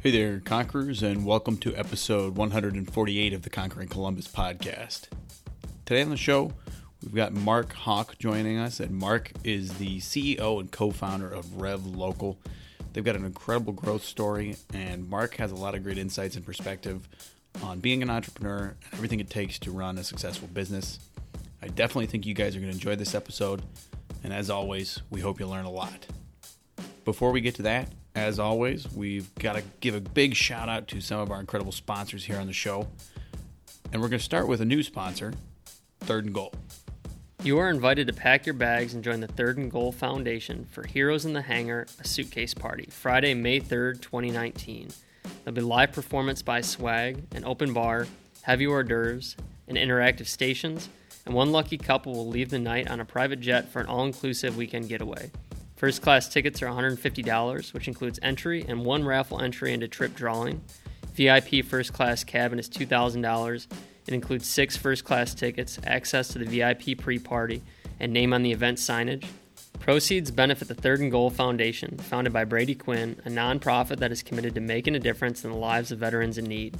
Hey there, Conquerors, and welcome to episode 148 of the Conquering Columbus podcast. Today on the show, we've got Mark Hawk joining us, and Mark is the CEO and co founder of Rev Local. They've got an incredible growth story, and Mark has a lot of great insights and perspective on being an entrepreneur and everything it takes to run a successful business. I definitely think you guys are going to enjoy this episode, and as always, we hope you learn a lot. Before we get to that, as always, we've got to give a big shout out to some of our incredible sponsors here on the show. And we're going to start with a new sponsor, Third and Goal. You are invited to pack your bags and join the Third and Goal Foundation for Heroes in the Hangar, a suitcase party, Friday, May 3rd, 2019. There'll be live performance by Swag, an open bar, heavy hors d'oeuvres, and interactive stations, and one lucky couple will leave the night on a private jet for an all inclusive weekend getaway. First class tickets are $150, which includes entry and one raffle entry into trip drawing. VIP first class cabin is $2,000. It includes six first class tickets, access to the VIP pre party, and name on the event signage. Proceeds benefit the Third and Goal Foundation, founded by Brady Quinn, a nonprofit that is committed to making a difference in the lives of veterans in need.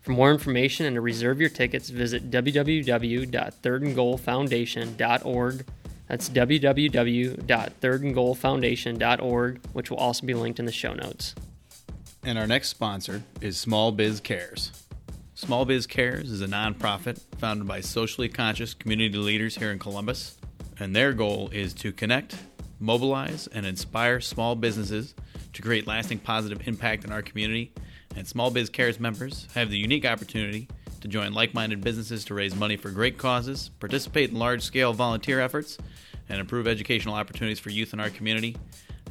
For more information and to reserve your tickets, visit www.thirdandgoalfoundation.org that's www.thirdandgoalfoundation.org, which will also be linked in the show notes. And our next sponsor is Small Biz Cares. Small Biz Cares is a nonprofit founded by socially conscious community leaders here in Columbus, and their goal is to connect, mobilize, and inspire small businesses to create lasting positive impact in our community. And Small Biz Cares members have the unique opportunity to join like minded businesses to raise money for great causes, participate in large scale volunteer efforts, and improve educational opportunities for youth in our community.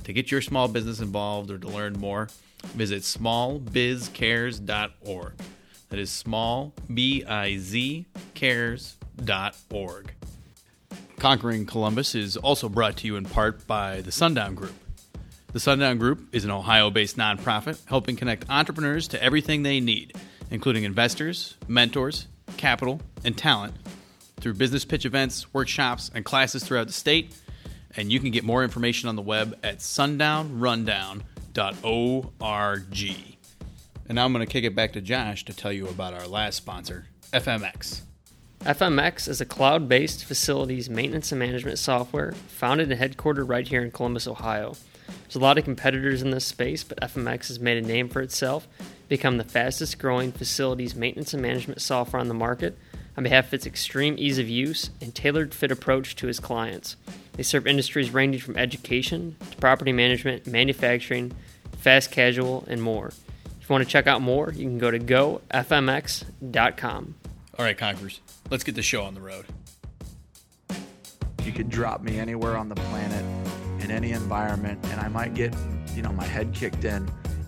To get your small business involved or to learn more, visit smallbizcares.org. That is small, B I Z, cares.org. Conquering Columbus is also brought to you in part by the Sundown Group. The Sundown Group is an Ohio based nonprofit helping connect entrepreneurs to everything they need including investors, mentors, capital, and talent through business pitch events, workshops, and classes throughout the state. And you can get more information on the web at sundownrundown.org. And now I'm going to kick it back to Josh to tell you about our last sponsor, FMX. FMX is a cloud based facilities maintenance and management software founded and headquartered right here in Columbus, Ohio. There's a lot of competitors in this space, but FMX has made a name for itself, become the fastest growing facilities maintenance and management software on the market on behalf of its extreme ease of use and tailored fit approach to its clients. They serve industries ranging from education to property management, manufacturing, fast casual, and more. If you want to check out more, you can go to gofmx.com. All right, Conquerors, let's get the show on the road. You could drop me anywhere on the planet in any environment, and I might get, you know, my head kicked in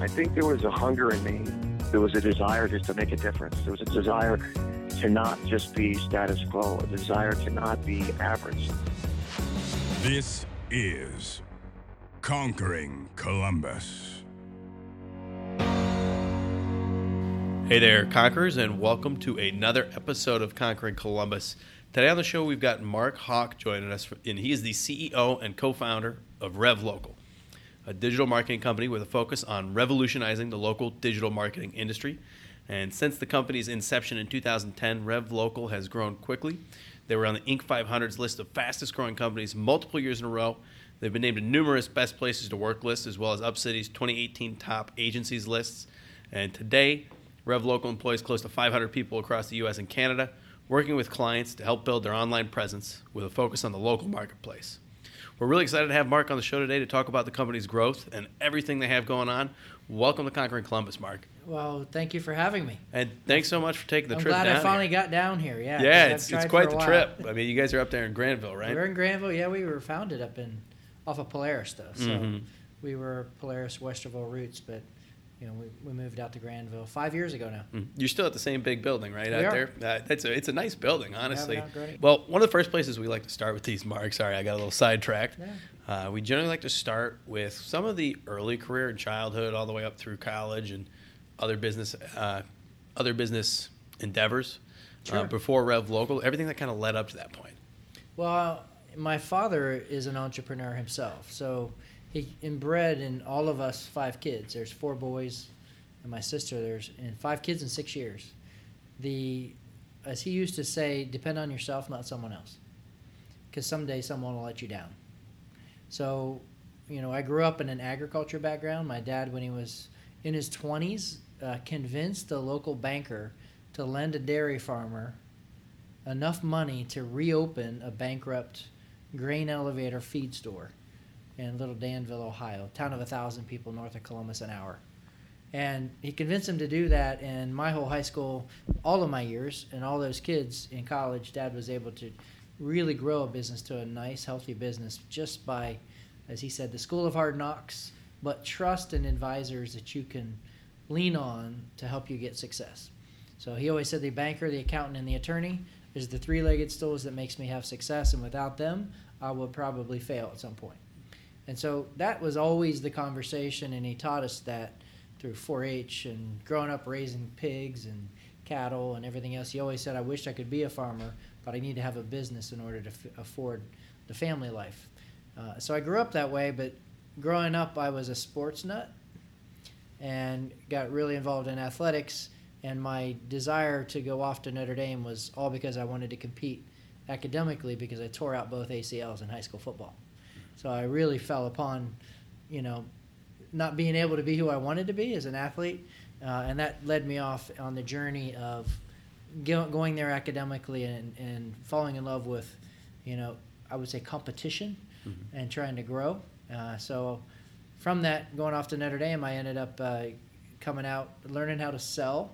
I think there was a hunger in me. There was a desire just to make a difference. There was a desire to not just be status quo, a desire to not be average. This is Conquering Columbus. Hey there, Conquerors, and welcome to another episode of Conquering Columbus. Today on the show, we've got Mark Hawk joining us, and he is the CEO and co founder of Rev Local a digital marketing company with a focus on revolutionizing the local digital marketing industry. And since the company's inception in 2010, Rev Local has grown quickly. They were on the Inc. 500's list of fastest growing companies multiple years in a row. They've been named to numerous best places to work lists, as well as UpCity's 2018 top agencies lists. And today, Rev Local employs close to 500 people across the U.S. and Canada, working with clients to help build their online presence with a focus on the local marketplace. We're really excited to have Mark on the show today to talk about the company's growth and everything they have going on. Welcome to Conquering Columbus, Mark. Well, thank you for having me. And thanks so much for taking the I'm trip glad down. I finally here. got down here. Yeah. Yeah, it's, it's quite the while. trip. I mean, you guys are up there in Granville, right? We're in Granville. Yeah, we were founded up in off of Polaris though, so Mhm. we were Polaris Westerville roots, but you know, we, we moved out to Granville five years ago now. Mm. You're still at the same big building, right We out are. there. Uh, it's a it's a nice building, honestly. Well, one of the first places we like to start with these, Mark. Sorry, I got a little sidetracked. Yeah. Uh, we generally like to start with some of the early career and childhood, all the way up through college and other business uh, other business endeavors. Uh, Sure. before Rev Local, everything that kind of led up to that point. Well, my father is an entrepreneur himself, so he inbred in all of us five kids. There's four boys, and my sister. There's and five kids in six years. The, as he used to say, depend on yourself, not someone else, because someday someone will let you down. So, you know, I grew up in an agriculture background. My dad, when he was in his 20s, uh, convinced a local banker to lend a dairy farmer enough money to reopen a bankrupt grain elevator feed store in Little Danville, Ohio, town of a thousand people north of Columbus an hour. And he convinced him to do that. And my whole high school, all of my years, and all those kids in college, Dad was able to really grow a business to a nice, healthy business just by, as he said, the school of hard knocks, but trust and advisors that you can lean on to help you get success. So he always said the banker, the accountant, and the attorney is the three-legged stools that makes me have success, and without them, I would probably fail at some point. And so that was always the conversation, and he taught us that through 4-H and growing up raising pigs and cattle and everything else. He always said, "I wish I could be a farmer, but I need to have a business in order to f- afford the family life." Uh, so I grew up that way, but growing up, I was a sports nut and got really involved in athletics. And my desire to go off to Notre Dame was all because I wanted to compete academically because I tore out both ACLs in high school football. So I really fell upon, you know, not being able to be who I wanted to be as an athlete, uh, and that led me off on the journey of going there academically and, and falling in love with, you know, I would say competition and trying to grow. Uh, so from that, going off to Notre Dame, I ended up uh, coming out, learning how to sell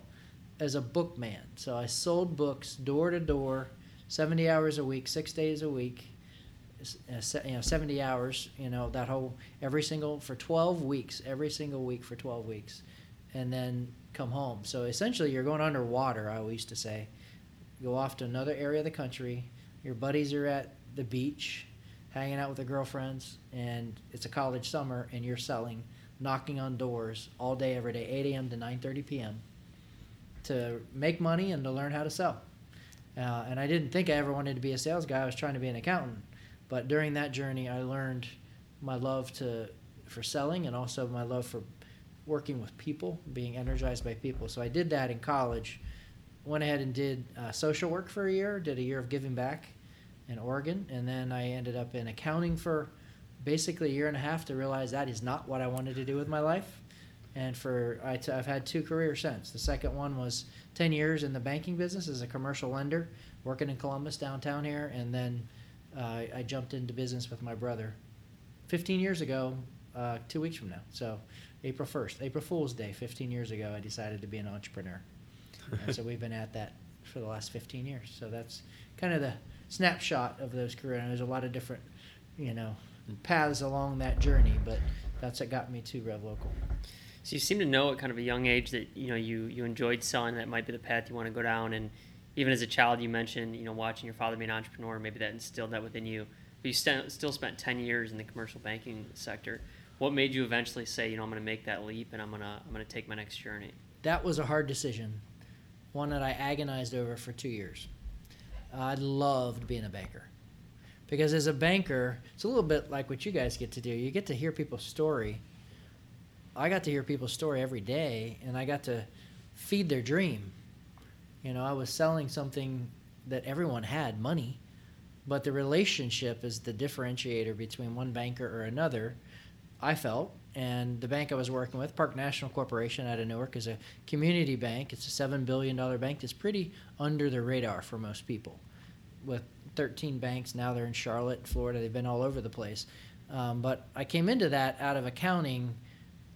as a bookman. So I sold books door to door, 70 hours a week, six days a week, uh, you know, 70 hours, you know, that whole, every single, for 12 weeks, every single week for 12 weeks, and then come home. So essentially, you're going underwater, I always used to say. Go off to another area of the country, your buddies are at the beach, hanging out with their girlfriends, and it's a college summer, and you're selling, knocking on doors all day, every day, 8 a.m. to 9:30 p.m. to make money and to learn how to sell. Uh, and I didn't think I ever wanted to be a sales guy. I was trying to be an accountant. But during that journey, I learned my love to for selling and also my love for working with people, being energized by people. So I did that in college. Went ahead and did uh, social work for a year. Did a year of giving back in Oregon, and then I ended up in accounting for basically a year and a half to realize that is not what I wanted to do with my life. And for I t- I've had two careers since. The second one was 10 years in the banking business as a commercial lender, working in Columbus downtown here, and then uh, I jumped into business with my brother 15 years ago, uh, two weeks from now. So April 1st, April Fool's Day, 15 years ago, I decided to be an entrepreneur. and so we've been at that for the last 15 years. So that's kind of the snapshot of those careers. And there's a lot of different, you know, paths along that journey, but that's what got me to Rev Local. So you seem to know at kind of a young age that you know you you enjoyed selling. That might be the path you want to go down. And even as a child, you mentioned you know watching your father be an entrepreneur. Maybe that instilled that within you. But you st- still spent ten years in the commercial banking sector. What made you eventually say, you know, I'm going to make that leap and I'm gonna I'm gonna take my next journey? That was a hard decision, one that I agonized over for two years. I loved being a banker. Because as a banker, it's a little bit like what you guys get to do. You get to hear people's story. I got to hear people's story every day, and I got to feed their dream. You know, I was selling something that everyone had money, but the relationship is the differentiator between one banker or another. I felt, and the bank I was working with, Park National Corporation out of Newark, is a community bank. It's a seven billion dollar bank that's pretty under the radar for most people. With 13 banks now, they're in Charlotte, Florida. They've been all over the place. Um, but I came into that out of accounting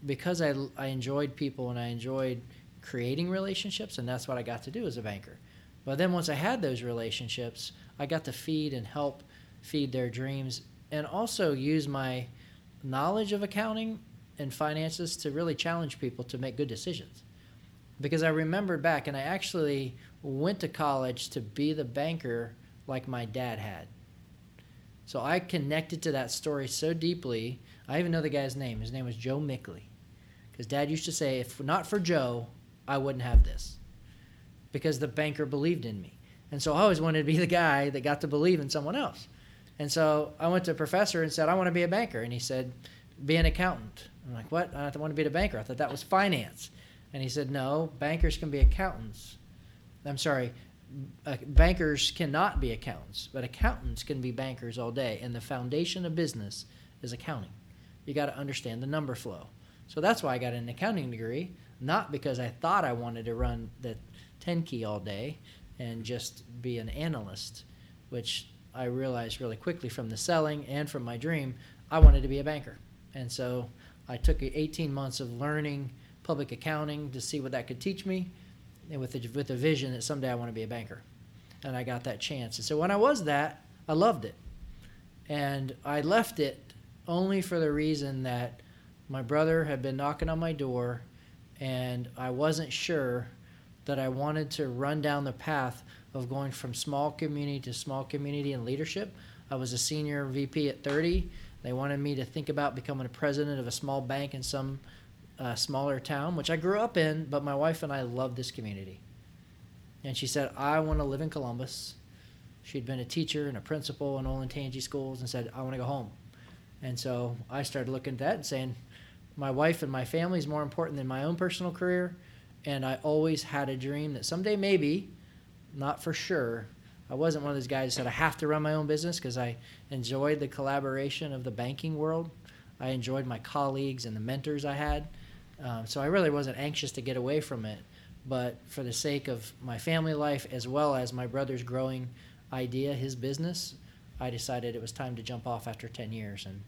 because I, I enjoyed people and I enjoyed creating relationships, and that's what I got to do as a banker. But then once I had those relationships, I got to feed and help feed their dreams and also use my knowledge of accounting and finances to really challenge people to make good decisions. Because I remembered back, and I actually went to college to be the banker like my dad had. So I connected to that story so deeply. I even know the guy's name. His name was Joe Mickley. Because dad used to say, if not for Joe, I wouldn't have this. Because the banker believed in me. And so I always wanted to be the guy that got to believe in someone else. And so I went to a professor and said, I want to be a banker. And he said, Be an accountant. I'm like, What? I want to be a banker. I thought that was finance. And he said, No, bankers can be accountants. I'm sorry, uh, bankers cannot be accountants, but accountants can be bankers all day. And the foundation of business is accounting. You got to understand the number flow. So that's why I got an accounting degree, not because I thought I wanted to run the 10 key all day and just be an analyst, which I realized really quickly from the selling and from my dream, I wanted to be a banker. And so I took 18 months of learning public accounting to see what that could teach me, and with the, with the vision that someday I want to be a banker. And I got that chance. And so when I was that, I loved it. And I left it only for the reason that my brother had been knocking on my door, and I wasn't sure that I wanted to run down the path of going from small community to small community and leadership. I was a senior VP at 30. They wanted me to think about becoming a president of a small bank in some uh, smaller town, which I grew up in, but my wife and I love this community. And she said, I want to live in Columbus. She'd been a teacher and a principal in Olentangy schools and said, I want to go home. And so I started looking at that and saying, my wife and my family is more important than my own personal career. And I always had a dream that someday, maybe, not for sure, I wasn't one of those guys that said I have to run my own business because I enjoyed the collaboration of the banking world. I enjoyed my colleagues and the mentors I had. Um, so I really wasn't anxious to get away from it. But for the sake of my family life as well as my brother's growing idea, his business, I decided it was time to jump off after 10 years. And,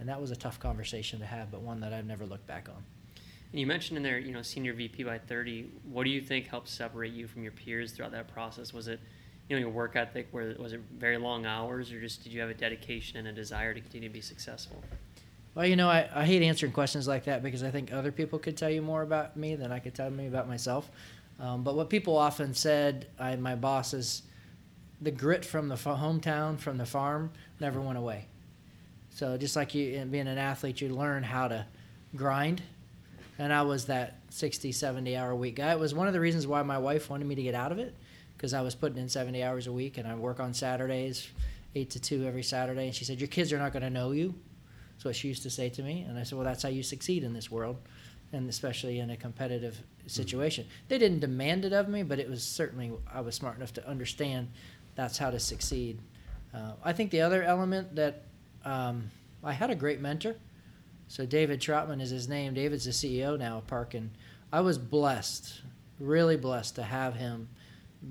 and that was a tough conversation to have, but one that I've never looked back on. And you mentioned in there, you know, senior VP by 30. What do you think helped separate you from your peers throughout that process? Was it, you know, your work ethic? Where was it very long hours, or just did you have a dedication and a desire to continue to be successful? Well, you know, I, I hate answering questions like that because I think other people could tell you more about me than I could tell me about myself. Um, but what people often said, I, my bosses, the grit from the hometown, from the farm, never went away. So just like you being an athlete, you learn how to grind and I was that 60, 70 hour a week guy. It was one of the reasons why my wife wanted me to get out of it because I was putting in 70 hours a week and I work on Saturdays, 8 to 2 every Saturday. And she said, Your kids are not going to know you. That's what she used to say to me. And I said, Well, that's how you succeed in this world, and especially in a competitive situation. They didn't demand it of me, but it was certainly, I was smart enough to understand that's how to succeed. Uh, I think the other element that um, I had a great mentor. So David Trautman is his name. David's the CEO now of Park, and I was blessed, really blessed to have him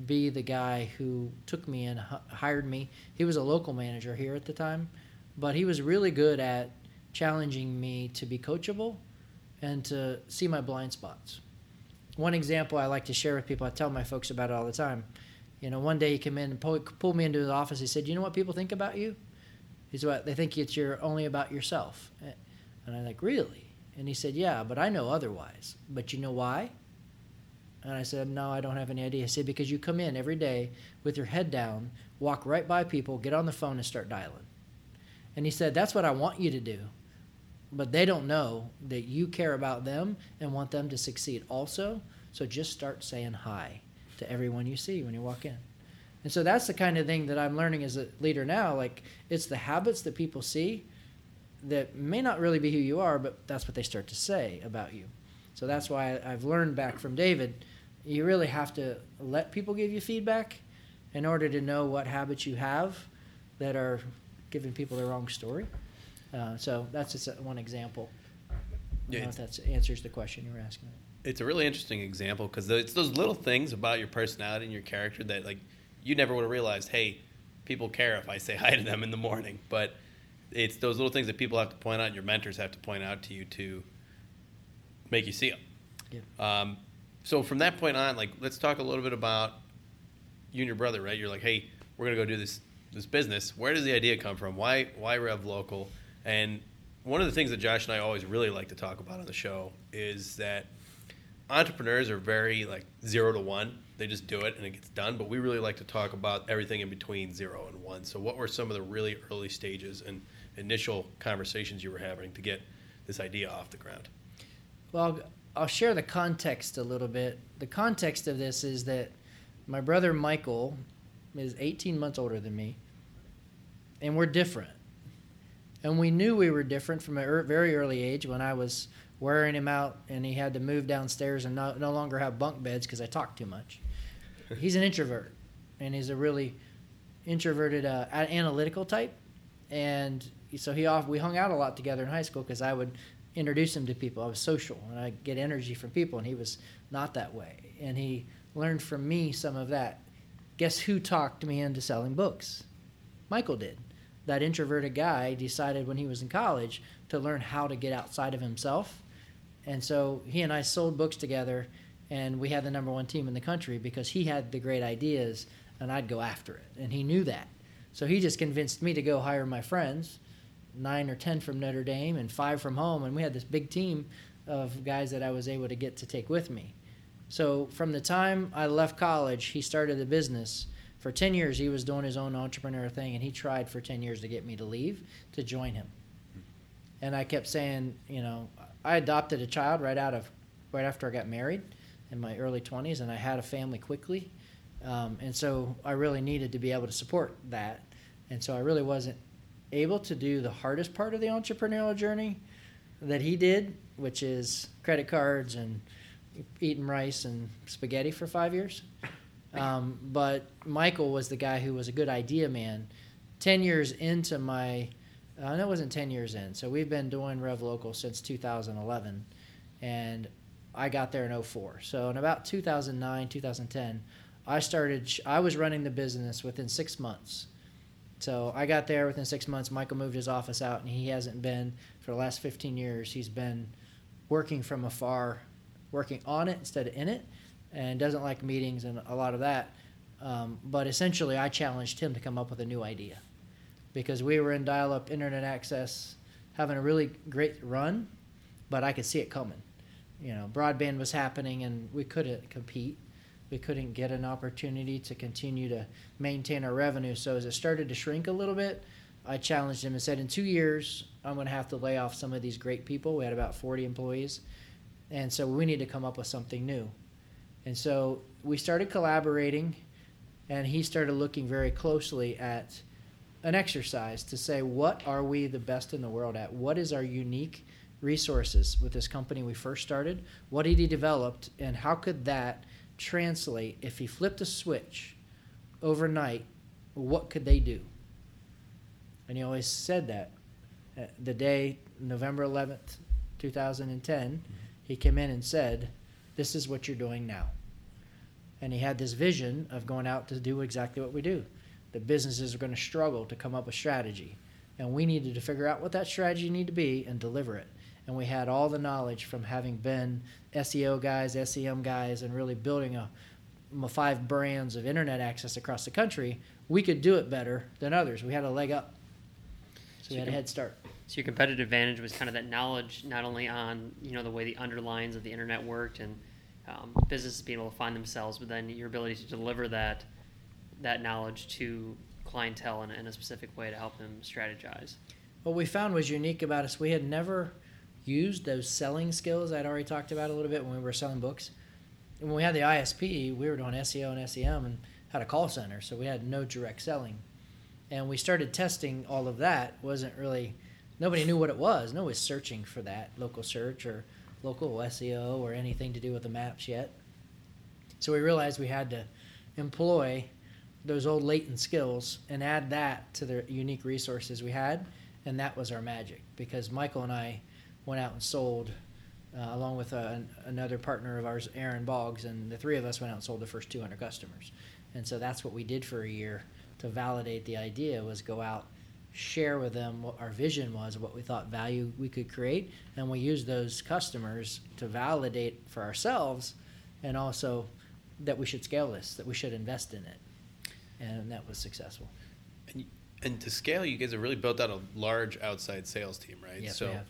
be the guy who took me and hired me. He was a local manager here at the time, but he was really good at challenging me to be coachable and to see my blind spots. One example I like to share with people, I tell my folks about it all the time. You know, one day he came in and pulled me into his office. He said, "You know what people think about you? He's what they think it's you're only about yourself." And I'm like, Really? And he said, Yeah, but I know otherwise. But you know why? And I said, No, I don't have any idea. He said, Because you come in every day with your head down, walk right by people, get on the phone, and start dialing. And he said, That's what I want you to do. But they don't know that you care about them and want them to succeed also. So just start saying hi to everyone you see when you walk in. And so that's the kind of thing that I'm learning as a leader now. Like, it's the habits that people see that may not really be who you are, but that's what they start to say about you. So that's why I've learned back from David, you really have to let people give you feedback in order to know what habits you have that are giving people the wrong story. Uh, so that's just one example. Yeah, if that answers the question you were asking. It's a really interesting example because it's those little things about your personality and your character that like you never would have realized. Hey, people care if I say hi to them in the morning, but it's those little things that people have to point out, your mentors have to point out to you to make you see them. Yeah. Um, so from that point on, like, let's talk a little bit about you and your brother, right? You're like, hey, we're gonna go do this this business. Where does the idea come from? Why why Rev Local? And one of the things that Josh and I always really like to talk about on the show is that entrepreneurs are very like zero to one. They just do it and it gets done. But we really like to talk about everything in between zero and one. So, what were some of the really early stages and initial conversations you were having to get this idea off the ground? Well, I'll share the context a little bit. The context of this is that my brother Michael is 18 months older than me, and we're different. And we knew we were different from a er- very early age when I was wearing him out and he had to move downstairs and no, no longer have bunk beds because I talked too much. He's an introvert, and he's a really introverted, uh, analytical type. And so he off, we hung out a lot together in high school because I would introduce him to people. I was social and I get energy from people, and he was not that way. And he learned from me some of that. Guess who talked me into selling books? Michael did. That introverted guy decided when he was in college to learn how to get outside of himself. And so he and I sold books together, and we had the number one team in the country because he had the great ideas, and I'd go after it. And he knew that. So he just convinced me to go hire my friends nine or ten from Notre Dame and five from home, and we had this big team of guys that I was able to get to take with me. So from the time I left college, he started the business. For 10 years, he was doing his own entrepreneur thing, and he tried for 10 years to get me to leave to join him. And I kept saying, you know, I adopted a child right out of, right after I got married in my early 20s, and I had a family quickly. Um, and so I really needed to be able to support that. And so I really wasn't able to do the hardest part of the entrepreneurial journey that he did, which is credit cards and eating rice and spaghetti for five years. Um, but Michael was the guy who was a good idea man. Ten years into my, uh, no, it wasn't ten years in. So we've been doing Rev Local since 2011, and I got there in 04. So in about 2009, 2010, I started. I was running the business within six months. So I got there within six months. Michael moved his office out, and he hasn't been for the last 15 years. He's been working from afar, working on it instead of in it, and doesn't like meetings and a lot of that. Um, but essentially, I challenged him to come up with a new idea because we were in dial-up internet access, having a really great run, but I could see it coming. You know, broadband was happening, and we couldn't compete we couldn't get an opportunity to continue to maintain our revenue. So as it started to shrink a little bit, I challenged him and said, in two years, I'm going to have to lay off some of these great people. We had about 40 employees. And so we need to come up with something new. And so we started collaborating, and he started looking very closely at an exercise to say, what are we the best in the world at? What is our unique resources with this company we first started? What had he developed, and how could that translate if he flipped a switch overnight, what could they do? And he always said that. Uh, the day, November 11th, 2010, he came in and said, This is what you're doing now. And he had this vision of going out to do exactly what we do. The businesses are going to struggle to come up with strategy. And we needed to figure out what that strategy need to be and deliver it and we had all the knowledge from having been SEO guys, SEM guys, and really building a, five brands of internet access across the country. We could do it better than others. We had a leg up, so, so we had a head start. So your competitive advantage was kind of that knowledge, not only on you know the way the underlines of the internet worked and um, businesses being able to find themselves, but then your ability to deliver that that knowledge to clientele in, in a specific way to help them strategize. What we found was unique about us. We had never used those selling skills I'd already talked about a little bit when we were selling books. And when we had the ISP, we were doing SEO and SEM and had a call center, so we had no direct selling. And we started testing all of that. wasn't really nobody knew what it was. No one was searching for that local search or local SEO or anything to do with the maps yet. So we realized we had to employ those old latent skills and add that to the unique resources we had, and that was our magic. Because Michael and I went out and sold uh, along with uh, another partner of ours, Aaron Boggs, and the three of us went out and sold the first 200 customers. And so that's what we did for a year to validate the idea was go out, share with them what our vision was, what we thought value we could create, and we used those customers to validate for ourselves, and also that we should scale this, that we should invest in it, and that was successful. And And to scale, you guys have really built out a large outside sales team, right? Yes, so we have.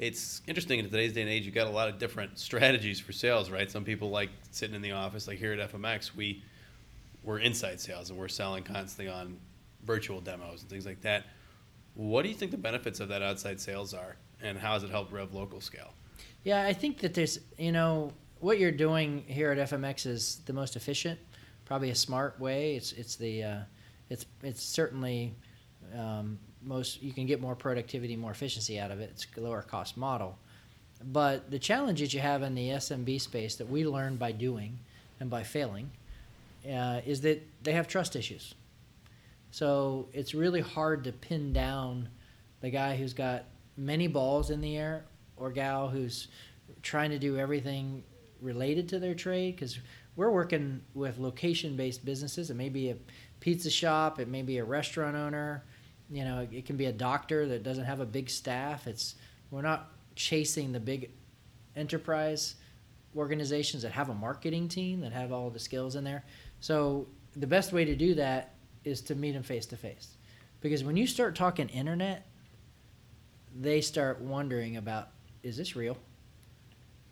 It's interesting in today's day and age. You've got a lot of different strategies for sales, right? Some people like sitting in the office, like here at FMX, we we're inside sales and we're selling constantly on virtual demos and things like that. What do you think the benefits of that outside sales are, and how has it helped Rev Local scale? Yeah, I think that there's, you know, what you're doing here at FMX is the most efficient, probably a smart way. It's it's the, uh, it's it's certainly um, most you can get more productivity, more efficiency out of it. It's a lower cost model, but the challenge that you have in the SMB space that we learn by doing and by failing uh, is that they have trust issues. So it's really hard to pin down the guy who's got many balls in the air or gal who's trying to do everything related to their trade because we're working with location based businesses. It may be a pizza shop, it may be a restaurant owner, you know, it can be a doctor that doesn't have a big staff. It's we're not chasing the big enterprise organizations that have a marketing team that have all the skills in there. So the best way to do that is to meet them face to face. Because when you start talking internet, they start wondering about is this real?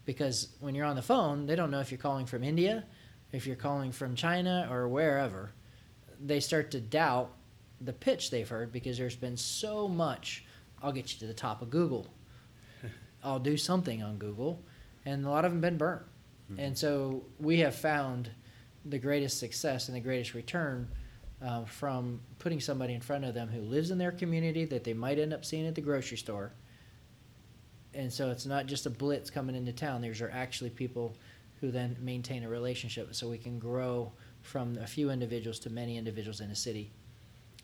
Because when you're on the phone, they don't know if you're calling from India, if you're calling from China or wherever. They start to doubt the pitch they've heard because there's been so much. I'll get you to the top of Google. I'll do something on Google, and a lot of them been burnt. And so we have found the greatest success and the greatest return uh, from putting somebody in front of them who lives in their community that they might end up seeing at the grocery store. And so it's not just a blitz coming into town. These are actually people who then maintain a relationship so we can grow from a few individuals to many individuals in a city,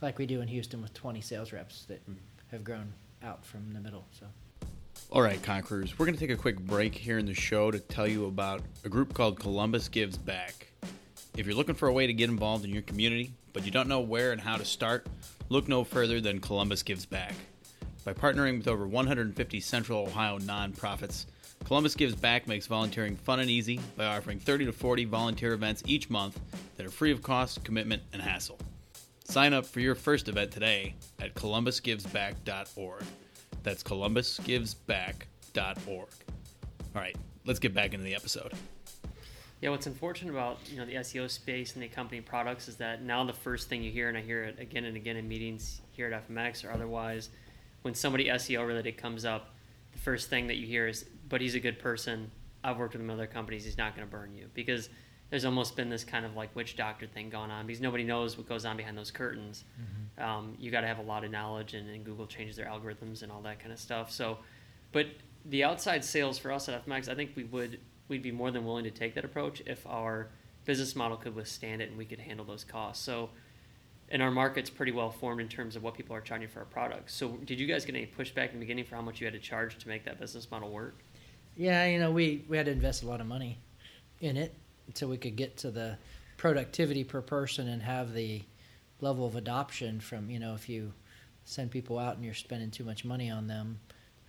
like we do in Houston with 20 sales reps that mm-hmm. have grown out from the middle. So. All right, Conquerors, we're going to take a quick break here in the show to tell you about a group called Columbus Gives Back. If you're looking for a way to get involved in your community, but you don't know where and how to start, look no further than Columbus Gives Back. By partnering with over 150 Central Ohio nonprofits, Columbus Gives Back makes volunteering fun and easy by offering 30 to 40 volunteer events each month that are free of cost, commitment, and hassle. Sign up for your first event today at columbusgivesback.org. That's columbusgivesback.org. All right, let's get back into the episode. Yeah, what's unfortunate about you know the SEO space and the company products is that now the first thing you hear, and I hear it again and again in meetings here at FMX or otherwise, when somebody SEO related comes up, the first thing that you hear is, "But he's a good person. I've worked with him in other companies. He's not going to burn you." Because there's almost been this kind of like witch doctor thing going on because nobody knows what goes on behind those curtains. Um, you got to have a lot of knowledge, and, and Google changes their algorithms and all that kind of stuff. So, but the outside sales for us at FMX, I think we would we'd be more than willing to take that approach if our business model could withstand it and we could handle those costs. So, and our market's pretty well formed in terms of what people are charging for our products. So, did you guys get any pushback in the beginning for how much you had to charge to make that business model work? Yeah, you know, we, we had to invest a lot of money in it until we could get to the productivity per person and have the level of adoption from, you know, if you send people out and you're spending too much money on them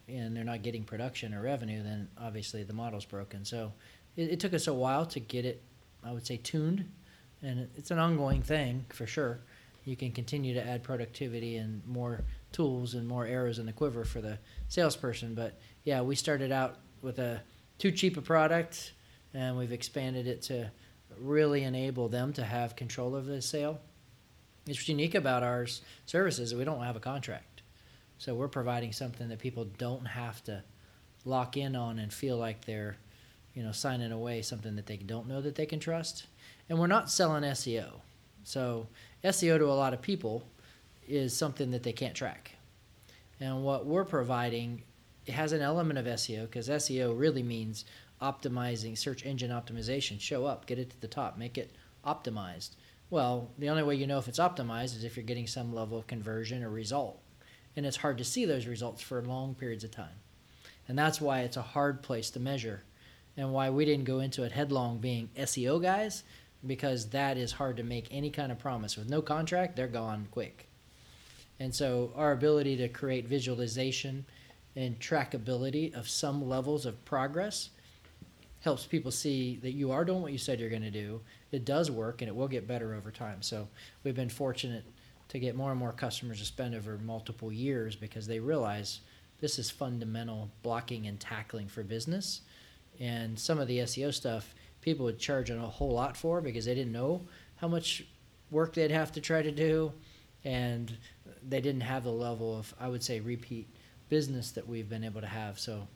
and they're not getting production or revenue, then obviously the model's broken. So it, it took us a while to get it, I would say, tuned. And it's an ongoing thing for sure. You can continue to add productivity and more tools and more arrows in the quiver for the salesperson. But yeah, we started out with a too cheap a product and we've expanded it to really enable them to have control of the sale. It's unique about our services we don't have a contract. So we're providing something that people don't have to lock in on and feel like they're, you know, signing away something that they don't know that they can trust. And we're not selling SEO. So SEO to a lot of people is something that they can't track. And what we're providing it has an element of SEO because SEO really means optimizing search engine optimization. Show up, get it to the top, make it optimized. Well, the only way you know if it's optimized is if you're getting some level of conversion or result. And it's hard to see those results for long periods of time. And that's why it's a hard place to measure and why we didn't go into it headlong being SEO guys because that is hard to make any kind of promise. With no contract, they're gone quick. And so our ability to create visualization and trackability of some levels of progress helps people see that you are doing what you said you're going to do. It does work and it will get better over time. So we've been fortunate to get more and more customers to spend over multiple years because they realize this is fundamental blocking and tackling for business. And some of the SEO stuff people would charge a whole lot for because they didn't know how much work they'd have to try to do and they didn't have the level of I would say repeat business that we've been able to have. So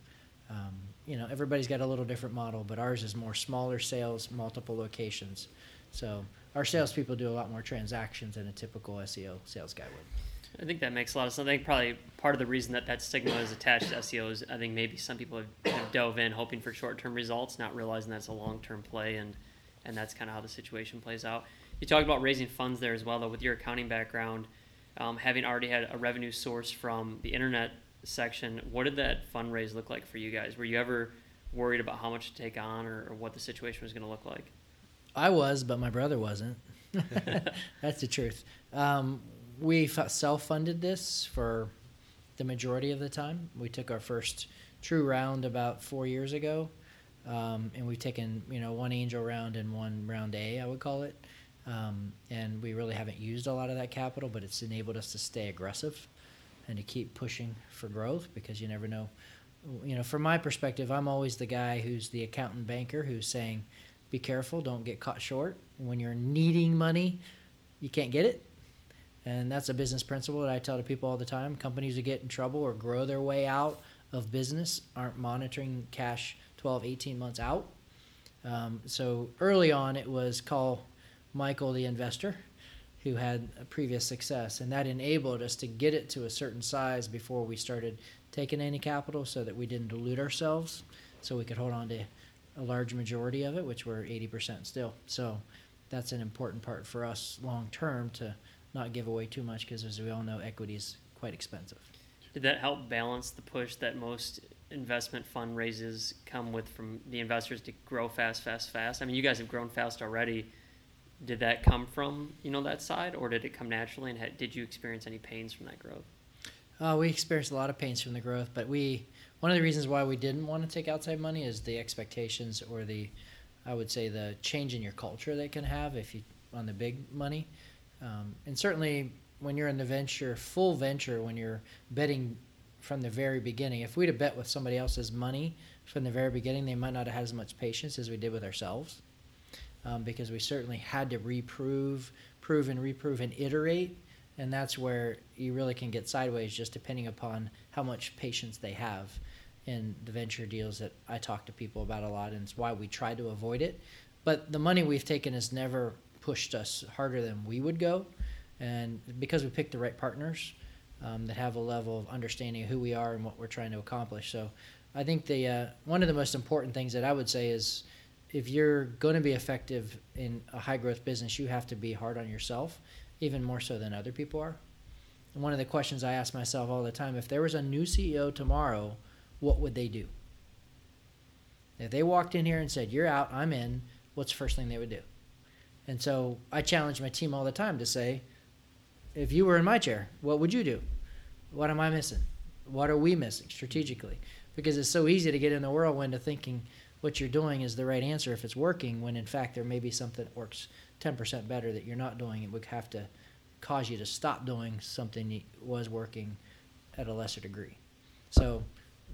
um, you know everybody's got a little different model, but ours is more smaller sales, multiple locations. So our salespeople do a lot more transactions than a typical SEO sales guy would. I think that makes a lot of sense. I think probably part of the reason that that stigma is attached to SEO is I think maybe some people have, dove in hoping for short-term results, not realizing that's a long-term play, and and that's kind of how the situation plays out. You talked about raising funds there as well, though, with your accounting background, um, having already had a revenue source from the internet section. What did that fundraise look like for you guys? Were you ever worried about how much to take on, or, or what the situation was going to look like? I was, but my brother wasn't. That's the truth. Um, we self funded this for the majority of the time. We took our first true round about four years ago, um, and we've taken you know one angel round and one round A, I would call it. Um, and we really haven't used a lot of that capital, but it's enabled us to stay aggressive and to keep pushing for growth because you never know. You know, from my perspective, I'm always the guy who's the accountant banker who's saying, be careful, don't get caught short. When you're needing money, you can't get it. And that's a business principle that I tell to people all the time. Companies who get in trouble or grow their way out of business aren't monitoring cash 12, 18 months out. Um, so early on, it was call Michael the investor who had a previous success. And that enabled us to get it to a certain size before we started taking any capital so that we didn't dilute ourselves so we could hold on to a large majority of it, which we're 80% still. So that's an important part for us long term to not give away too much because, as we all know, equity is quite expensive. Did that help balance the push that most investment fundraisers come with from the investors to grow fast, fast, fast? I mean, you guys have grown fast already. Did that come from you know that side, or did it come naturally? And had, did you experience any pains from that growth? Uh, we experienced a lot of pains from the growth, but we one of the reasons why we didn't want to take outside money is the expectations or the I would say the change in your culture they can have if you on the big money. Um, and certainly when you're in the venture, full venture, when you're betting from the very beginning, if we'd have bet with somebody else's money from the very beginning, they might not have had as much patience as we did with ourselves. Um, because we certainly had to reprove, prove and reprove and iterate. And that's where you really can get sideways just depending upon how much patience they have in the venture deals that I talk to people about a lot, and it's why we try to avoid it. But the money we've taken has never pushed us harder than we would go, and because we picked the right partners um, that have a level of understanding of who we are and what we're trying to accomplish. So, I think the uh, one of the most important things that I would say is if you're going to be effective in a high growth business, you have to be hard on yourself, even more so than other people are. And one of the questions I ask myself all the time if there was a new CEO tomorrow what would they do? If they walked in here and said, You're out, I'm in, what's the first thing they would do? And so I challenge my team all the time to say, If you were in my chair, what would you do? What am I missing? What are we missing strategically? Because it's so easy to get in the whirlwind of thinking what you're doing is the right answer if it's working, when in fact there may be something that works 10% better that you're not doing. It would have to cause you to stop doing something that was working at a lesser degree. So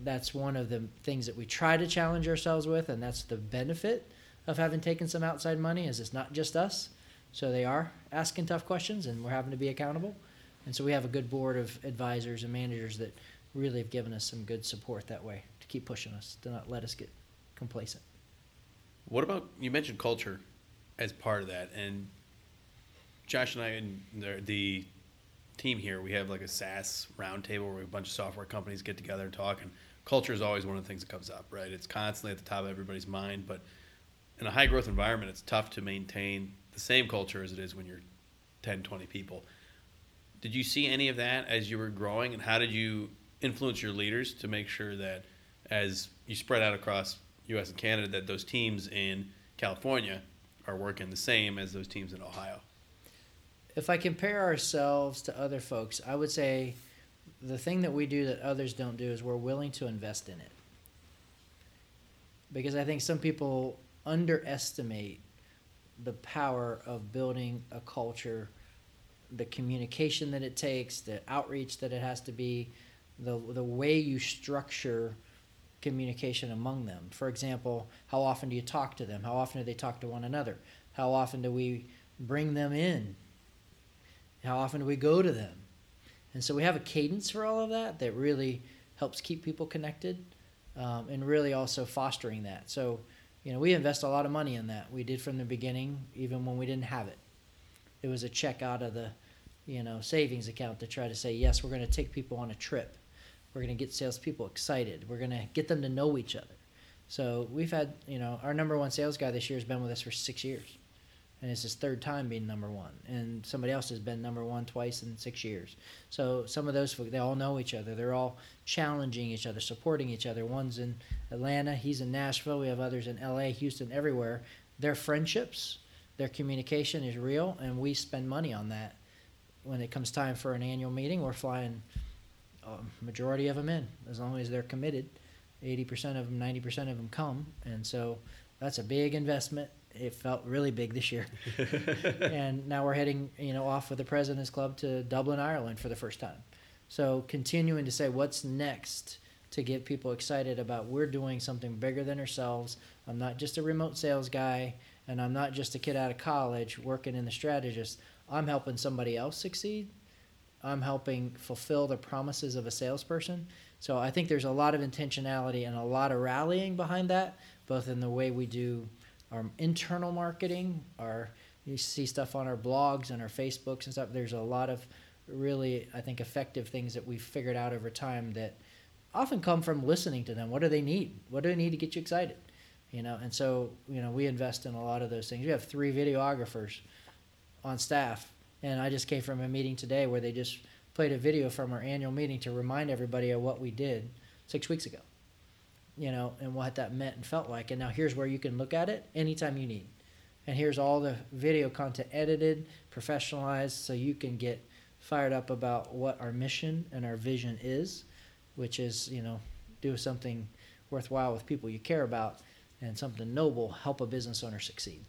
that's one of the things that we try to challenge ourselves with, and that's the benefit of having taken some outside money is it's not just us. So they are asking tough questions, and we're having to be accountable. And so we have a good board of advisors and managers that really have given us some good support that way to keep pushing us to not let us get complacent. What about you mentioned culture as part of that, and Josh and I and the, the team here, we have like a SaaS roundtable where a bunch of software companies get together and talk. And culture is always one of the things that comes up, right? It's constantly at the top of everybody's mind. But in a high growth environment, it's tough to maintain the same culture as it is when you're 10, 20 people. Did you see any of that as you were growing? And how did you influence your leaders to make sure that as you spread out across US and Canada, that those teams in California are working the same as those teams in Ohio? if I compare ourselves to other folks, I would say the thing that we do that others don't do is we're willing to invest in it. Because I think some people underestimate the power of building a culture the communication that it takes, the outreach that it has to be, the the way you structure communication among them. For example, how often do you talk to them? How often do they talk to one another? How often do we bring them in? How often do we go to them? And so we have a cadence for all of that that really helps keep people connected um, and really also fostering that. So, you know, we invest a lot of money in that. We did from the beginning, even when we didn't have it. It was a check out of the, you know, savings account to try to say, yes, we're going to take people on a trip. We're going to get salespeople excited. We're going to get them to know each other. So we've had, you know, our number one sales guy this year has been with us for six years and it's his third time being number one. And somebody else has been number one twice in six years. So some of those they all know each other. They're all challenging each other, supporting each other. One's in Atlanta, he's in Nashville. We have others in L.A., Houston, everywhere. Their friendships, their communication is real, and we spend money on that. When it comes time for an annual meeting, we're flying um, majority of them in, as long as they're committed. 80% of them, 90% of them come, and so that's a big investment it felt really big this year. and now we're heading, you know, off with the President's Club to Dublin, Ireland for the first time. So continuing to say what's next to get people excited about we're doing something bigger than ourselves. I'm not just a remote sales guy and I'm not just a kid out of college working in the strategist. I'm helping somebody else succeed. I'm helping fulfill the promises of a salesperson. So I think there's a lot of intentionality and a lot of rallying behind that, both in the way we do our internal marketing, our you see stuff on our blogs and our Facebooks and stuff. There's a lot of really, I think, effective things that we've figured out over time that often come from listening to them. What do they need? What do they need to get you excited? You know, and so you know we invest in a lot of those things. We have three videographers on staff, and I just came from a meeting today where they just played a video from our annual meeting to remind everybody of what we did six weeks ago you know, and what that meant and felt like. And now here's where you can look at it anytime you need. And here's all the video content edited, professionalized, so you can get fired up about what our mission and our vision is, which is, you know, do something worthwhile with people you care about and something noble, help a business owner succeed.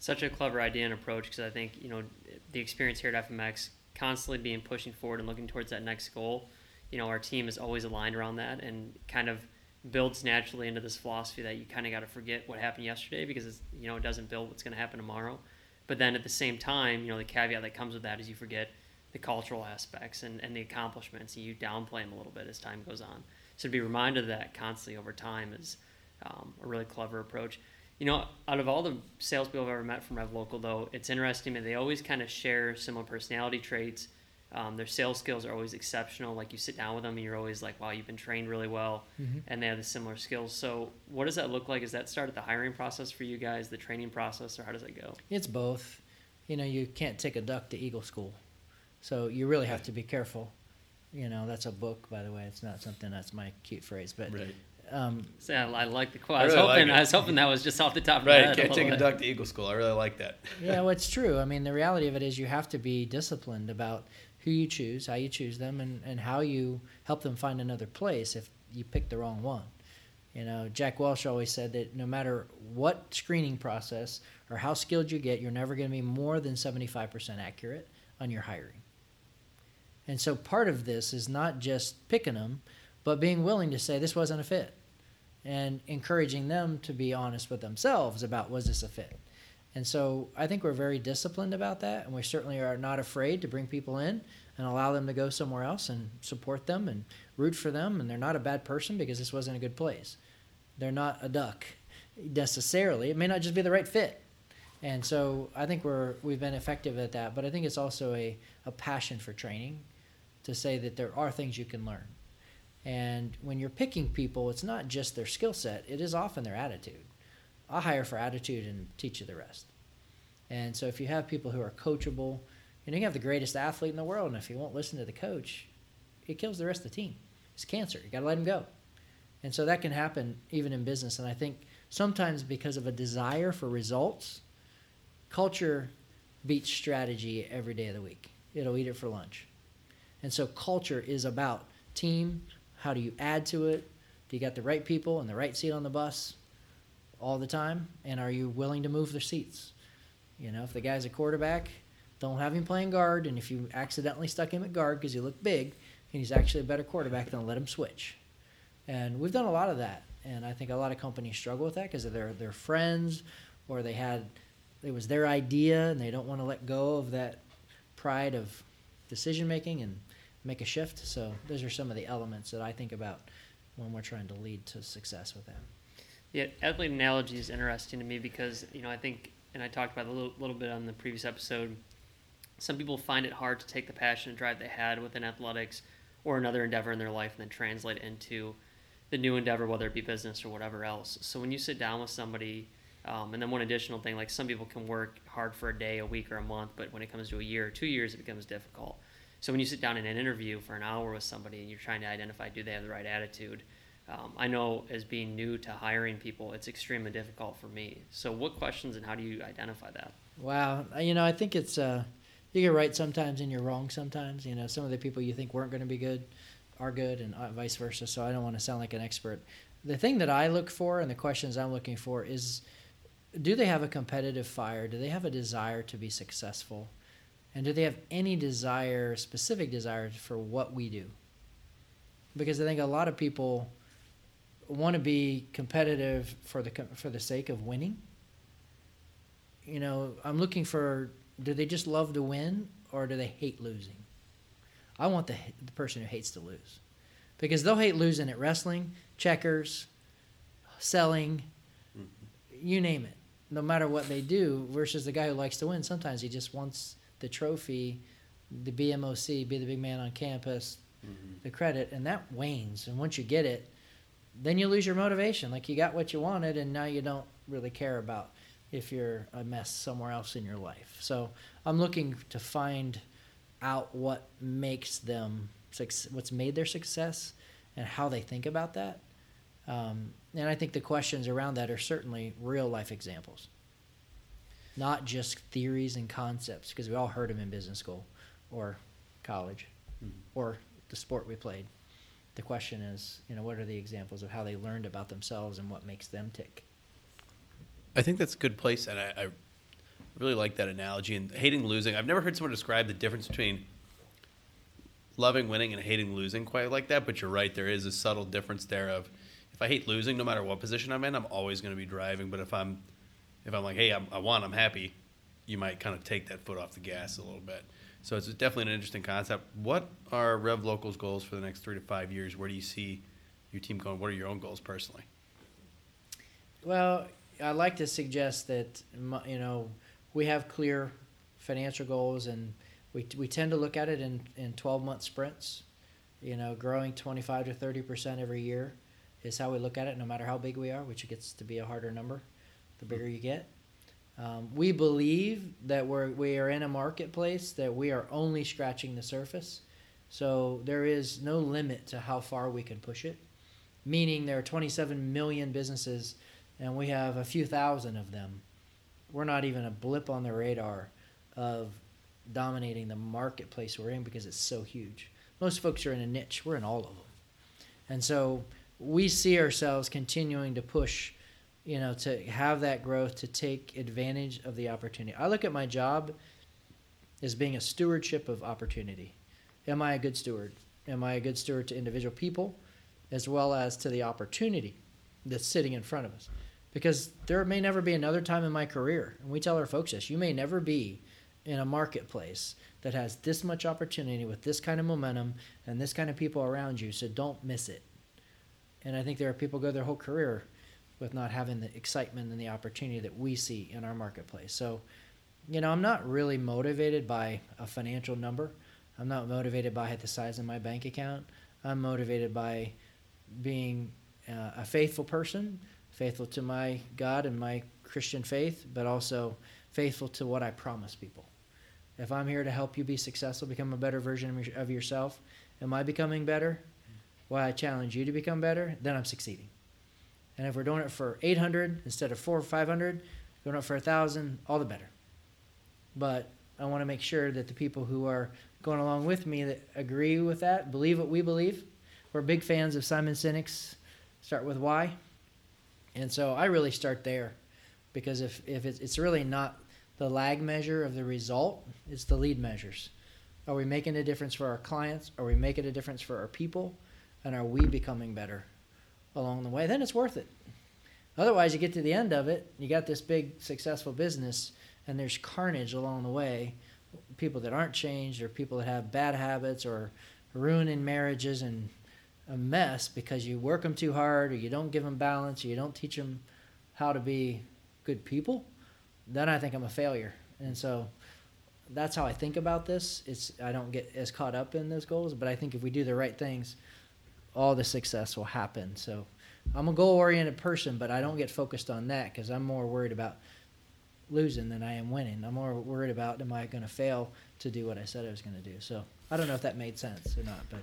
Such a clever idea and approach because I think, you know, the experience here at FMX, constantly being pushing forward and looking towards that next goal, you know, our team is always aligned around that and kind of – builds naturally into this philosophy that you kind of got to forget what happened yesterday because it's, you know it doesn't build what's going to happen tomorrow. But then at the same time, you know the caveat that comes with that is you forget the cultural aspects and, and the accomplishments and you downplay them a little bit as time goes on. So to be reminded of that constantly over time is um, a really clever approach. You know, out of all the salespeople I've ever met from Rev Local, though, it's interesting that they always kind of share similar personality traits um, their sales skills are always exceptional. Like you sit down with them and you're always like, wow, you've been trained really well, mm-hmm. and they have the similar skills. So, what does that look like? Is that start at the hiring process for you guys, the training process, or how does that go? It's both. You know, you can't take a duck to Eagle School, so you really have to be careful. You know, that's a book, by the way. It's not something that's my cute phrase, but right. Um, so I like the quote. I, I, was hoping like I was hoping that was just off the top of right, my head. Right, can't take a duck to Eagle School. I really like that. yeah, well, it's true. I mean, the reality of it is you have to be disciplined about who you choose, how you choose them, and, and how you help them find another place if you pick the wrong one. You know, Jack Welch always said that no matter what screening process or how skilled you get, you're never going to be more than 75% accurate on your hiring. And so part of this is not just picking them, but being willing to say this wasn't a fit and encouraging them to be honest with themselves about was this a fit. And so I think we're very disciplined about that, and we certainly are not afraid to bring people in and allow them to go somewhere else and support them and root for them. And they're not a bad person because this wasn't a good place. They're not a duck necessarily. It may not just be the right fit. And so I think we're we've been effective at that. But I think it's also a, a passion for training to say that there are things you can learn. And when you're picking people, it's not just their skill set, it is often their attitude. I'll hire for attitude and teach you the rest. And so if you have people who are coachable, you know, you have the greatest athlete in the world, and if he won't listen to the coach, it kills the rest of the team. It's cancer. You got to let him go. And so that can happen even in business. And I think sometimes because of a desire for results, culture beats strategy every day of the week. It'll eat it for lunch. And so culture is about team. How do you add to it? Do you got the right people and the right seat on the bus? all the time? And are you willing to move their seats? You know, if the guy's a quarterback, Don't have him playing guard, and if you accidentally stuck him at guard because he looked big and he's actually a better quarterback, then let him switch. And we've done a lot of that, and I think a lot of companies struggle with that because they're their friends or they had it was their idea and they don't want to let go of that pride of decision making and make a shift. So those are some of the elements that I think about when we're trying to lead to success with that. Yeah, athlete analogy is interesting to me because you know I think, and I talked about a little, little bit on the previous episode. Some people find it hard to take the passion and drive they had within athletics or another endeavor in their life and then translate it into the new endeavor, whether it be business or whatever else. So when you sit down with somebody, um, and then one additional thing, like some people can work hard for a day, a week, or a month, but when it comes to a year or two years, it becomes difficult. So when you sit down in an interview for an hour with somebody and you're trying to identify do they have the right attitude, um, I know as being new to hiring people, it's extremely difficult for me. So what questions and how do you identify that? Wow, you know, I think it's uh, you get right sometimes and you're wrong sometimes. You know, some of the people you think weren't going to be good are good, and uh, vice versa. So I don't want to sound like an expert. The thing that I look for and the questions I'm looking for is, do they have a competitive fire? Do they have a desire to be successful? And do they have any desire, specific desire for what we do? Because I think a lot of people want to be competitive for the for the sake of winning. You know, I'm looking for do they just love to win or do they hate losing? I want the the person who hates to lose. Because they'll hate losing at wrestling, checkers, selling, mm-hmm. you name it. No matter what they do versus the guy who likes to win, sometimes he just wants the trophy, the BMOC, be the big man on campus, mm-hmm. the credit, and that wanes. And once you get it, then you lose your motivation. Like you got what you wanted, and now you don't really care about if you're a mess somewhere else in your life. So I'm looking to find out what makes them what's made their success and how they think about that. Um, and I think the questions around that are certainly real life examples, not just theories and concepts, because we all heard them in business school or college mm-hmm. or the sport we played. The question is, you know, what are the examples of how they learned about themselves and what makes them tick? I think that's a good place, and I, I really like that analogy. And hating losing, I've never heard someone describe the difference between loving winning and hating losing quite like that. But you're right, there is a subtle difference there. Of if I hate losing, no matter what position I'm in, I'm always going to be driving. But if I'm if I'm like, hey, I'm, I won, I'm happy, you might kind of take that foot off the gas a little bit. So it's definitely an interesting concept. What are Rev Local's goals for the next three to five years? Where do you see your team going? What are your own goals personally? Well, I like to suggest that you know we have clear financial goals, and we we tend to look at it in in twelve month sprints. You know, growing twenty five to thirty percent every year is how we look at it, no matter how big we are, which gets to be a harder number the bigger you get. Um, we believe that we're we are in a marketplace that we are only scratching the surface, so there is no limit to how far we can push it. Meaning there are 27 million businesses, and we have a few thousand of them. We're not even a blip on the radar of dominating the marketplace we're in because it's so huge. Most folks are in a niche. We're in all of them, and so we see ourselves continuing to push you know, to have that growth, to take advantage of the opportunity. I look at my job as being a stewardship of opportunity. Am I a good steward? Am I a good steward to individual people as well as to the opportunity that's sitting in front of us? Because there may never be another time in my career, and we tell our folks this you may never be in a marketplace that has this much opportunity with this kind of momentum and this kind of people around you, so don't miss it. And I think there are people go their whole career with not having the excitement and the opportunity that we see in our marketplace. So, you know, I'm not really motivated by a financial number. I'm not motivated by the size of my bank account. I'm motivated by being uh, a faithful person, faithful to my God and my Christian faith, but also faithful to what I promise people. If I'm here to help you be successful, become a better version of yourself, am I becoming better? Well, I challenge you to become better, then I'm succeeding. And if we're doing it for 800 instead of four or 500, doing it for a 1,000, all the better. But I want to make sure that the people who are going along with me that agree with that, believe what we believe. We're big fans of Simon Sinek's Start with Why. And so I really start there because if, if it's, it's really not the lag measure of the result it's the lead measures. Are we making a difference for our clients? Are we making a difference for our people? And are we becoming better along the way? Then it's worth it. Otherwise, you get to the end of it, you got this big successful business, and there's carnage along the way. People that aren't changed, or people that have bad habits, or ruining marriages and a mess because you work them too hard, or you don't give them balance, or you don't teach them how to be good people. Then I think I'm a failure. And so that's how I think about this. It's I don't get as caught up in those goals, but I think if we do the right things, all the success will happen. So I'm a goal oriented person, but I don't get focused on that because I'm more worried about losing than I am winning. I'm more worried about am I going to fail to do what I said I was going to do. So I don't know if that made sense or not, but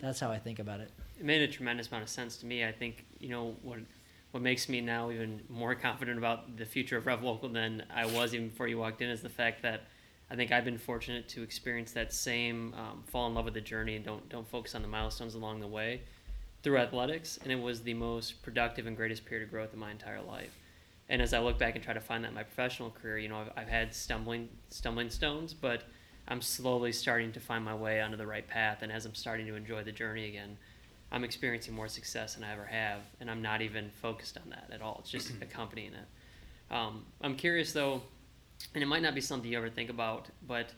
that's how I think about it. It made a tremendous amount of sense to me. I think you know what what makes me now even more confident about the future of Rev Local than I was even before you walked in is the fact that I think I've been fortunate to experience that same um, fall in love with the journey and don't don't focus on the milestones along the way through athletics, and it was the most productive and greatest period of growth in my entire life. And as I look back and try to find that in my professional career, you know, I've, I've had stumbling stumbling stones, but I'm slowly starting to find my way onto the right path. And as I'm starting to enjoy the journey again, I'm experiencing more success than I ever have, and I'm not even focused on that at all. It's just accompanying it. Um, I'm curious though, and it might not be something you ever think about, but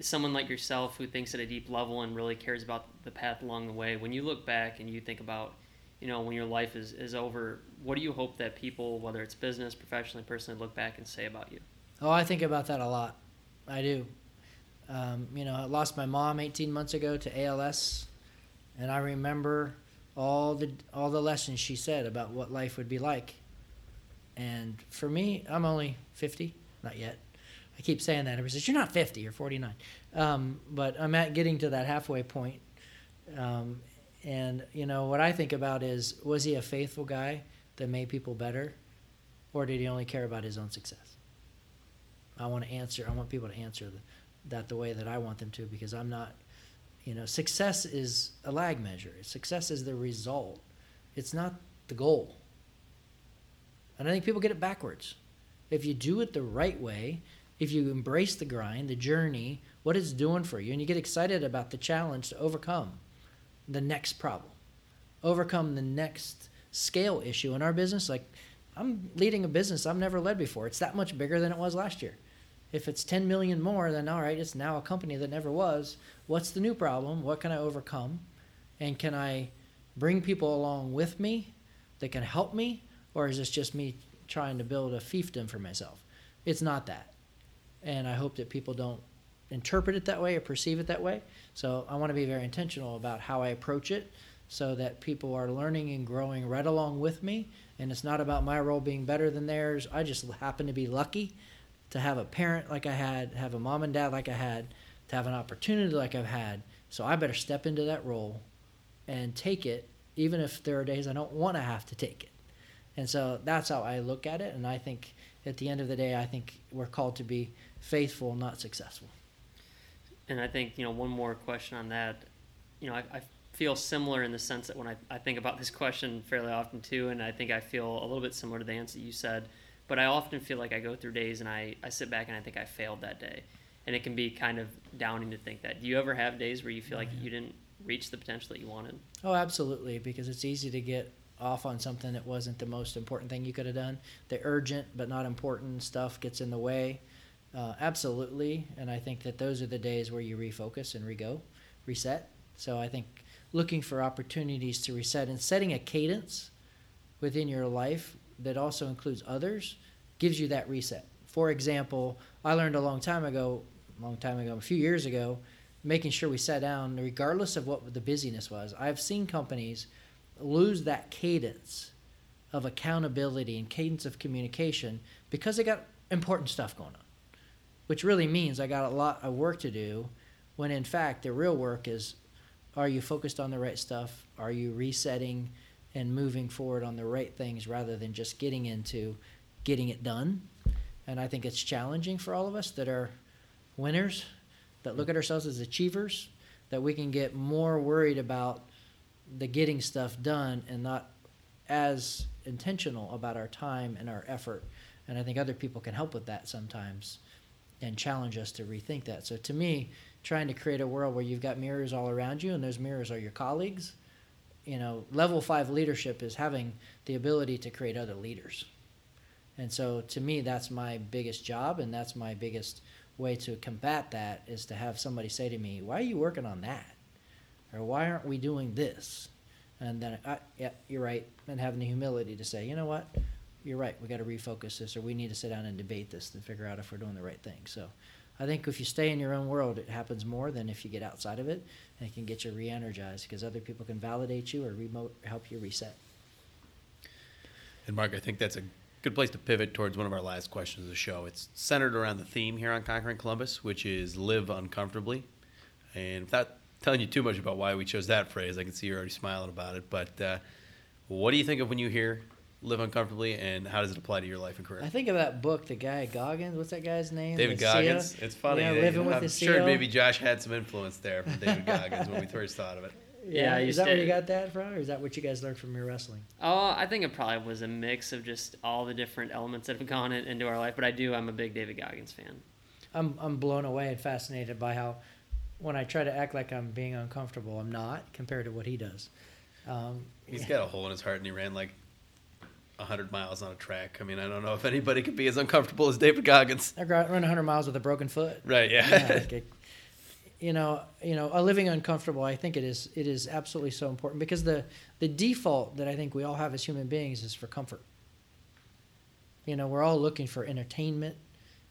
someone like yourself who thinks at a deep level and really cares about the path along the way, when you look back and you think about, you know, when your life is, is over, what do you hope that people, whether it's business, professionally, personally, look back and say about you? Oh, I think about that a lot. I do. Um, you know, I lost my mom 18 months ago to ALS, and I remember all the all the lessons she said about what life would be like. And for me, I'm only 50, not yet. I keep saying that. Everybody says, You're not 50, you're 49. Um, but I'm at getting to that halfway point. Um, and, you know, what I think about is was he a faithful guy that made people better? Or did he only care about his own success? I want to answer, I want people to answer the, that the way that I want them to because I'm not, you know, success is a lag measure. Success is the result, it's not the goal. And I think people get it backwards. If you do it the right way, if you embrace the grind, the journey, what it's doing for you, and you get excited about the challenge to overcome the next problem, overcome the next scale issue in our business. Like, I'm leading a business I've never led before. It's that much bigger than it was last year. If it's 10 million more, then all right, it's now a company that never was. What's the new problem? What can I overcome? And can I bring people along with me that can help me? Or is this just me trying to build a fiefdom for myself? It's not that and I hope that people don't interpret it that way or perceive it that way. So I want to be very intentional about how I approach it so that people are learning and growing right along with me. And it's not about my role being better than theirs. I just happen to be lucky to have a parent like I had, have a mom and dad like I had, to have an opportunity like I've had. So I better step into that role and take it, even if there are days I don't want to have to take it. And so that's how I look at it. And I think at the end of the day, I think we're called to be faithful, not successful. And I think, you know, one more question on that. You know, I, I feel similar in the sense that when I, I think about this question fairly often too, and I think I feel a little bit similar to the answer you said, but I often feel like I go through days and I, I sit back and I think I failed that day. And it can be kind of downing to think that. Do you ever have days where you feel like oh, you didn't reach the potential that you wanted? Oh, absolutely, because it's easy to get off on something that wasn't the most important thing you could have done. The urgent but not important stuff gets in the way. Uh, absolutely, and I think that those are the days where you refocus and rego, reset. So I think looking for opportunities to reset and setting a cadence within your life that also includes others gives you that reset. For example, I learned a long time ago, a long time ago, a few years ago, making sure we sat down regardless of what the busyness was. I've seen companies lose that cadence of accountability and cadence of communication because they got important stuff going on, which really means I got a lot of work to do when in fact the real work is are you focused on the right stuff? Are you resetting and moving forward on the right things rather than just getting into getting it done? And I think it's challenging for all of us that are winners, that look at ourselves as achievers, that we can get more worried about the getting stuff done and not as intentional about our time and our effort and I think other people can help with that sometimes, and challenge us to rethink that. So to me, trying to create a world where you've got mirrors all around you, and those mirrors are your colleagues. You know, level five leadership is having the ability to create other leaders. And so to me, that's my biggest job, and that's my biggest way to combat that is to have somebody say to me, "Why are you working on that?" Or "Why aren't we doing this?" And then, I, yeah, you're right, and having the humility to say, "You know what? You're right. We got to refocus this, or we need to sit down and debate this and figure out if we're doing the right thing." So, I think if you stay in your own world, it happens more than if you get outside of it, and it can get you re-energized because other people can validate you or remote help you reset. And Mark, I think that's a good place to pivot towards one of our last questions of the show. It's centered around the theme here on Conquering Columbus, which is live uncomfortably. And without telling you too much about why we chose that phrase, I can see you're already smiling about it. But uh, what do you think of when you hear live uncomfortably, and how does it apply to your life and career? I think of that book, the guy Goggins. What's that guy's name? David The Goggins. CEO? It's funny. Yeah, that- living with I'm the sure CEO. maybe Josh had some influence there from David Goggins when we first thought of it. Yeah, I is used that where you got that from, or is that what you guys learned from your wrestling? Oh, I think it probably was a mix of just all the different elements that have gone in, into our life. But I do, I'm a big David Goggins fan. I'm I'm blown away and fascinated by how when I try to act like I'm being uncomfortable, I'm not compared to what he does. Um, He's got a hole in his heart, and he ran like 100 miles on a track. I mean, I don't know if anybody could be as uncomfortable as David Goggins. I run 100 miles with a broken foot. Right, yeah. Yeah, like it- you know, you know, a living uncomfortable. I think it is it is absolutely so important because the the default that I think we all have as human beings is for comfort. You know, we're all looking for entertainment.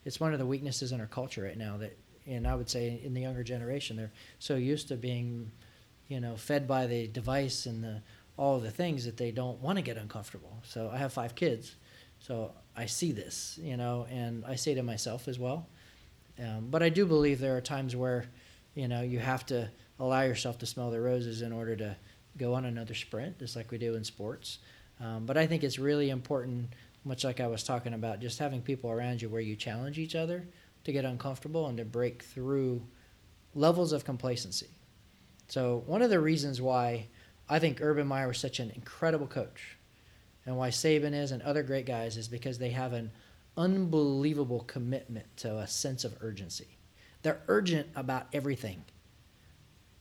It's one of the weaknesses in our culture right now that, and I would say in the younger generation, they're so used to being, you know, fed by the device and the all the things that they don't want to get uncomfortable. So I have five kids, so I see this, you know, and I say to myself as well. Um, but I do believe there are times where, you know, you have to allow yourself to smell the roses in order to go on another sprint, just like we do in sports. Um, but I think it's really important, much like I was talking about, just having people around you where you challenge each other to get uncomfortable and to break through levels of complacency. So one of the reasons why I think Urban Meyer was such an incredible coach, and why Saban is and other great guys is because they have an unbelievable commitment to a sense of urgency. They're urgent about everything.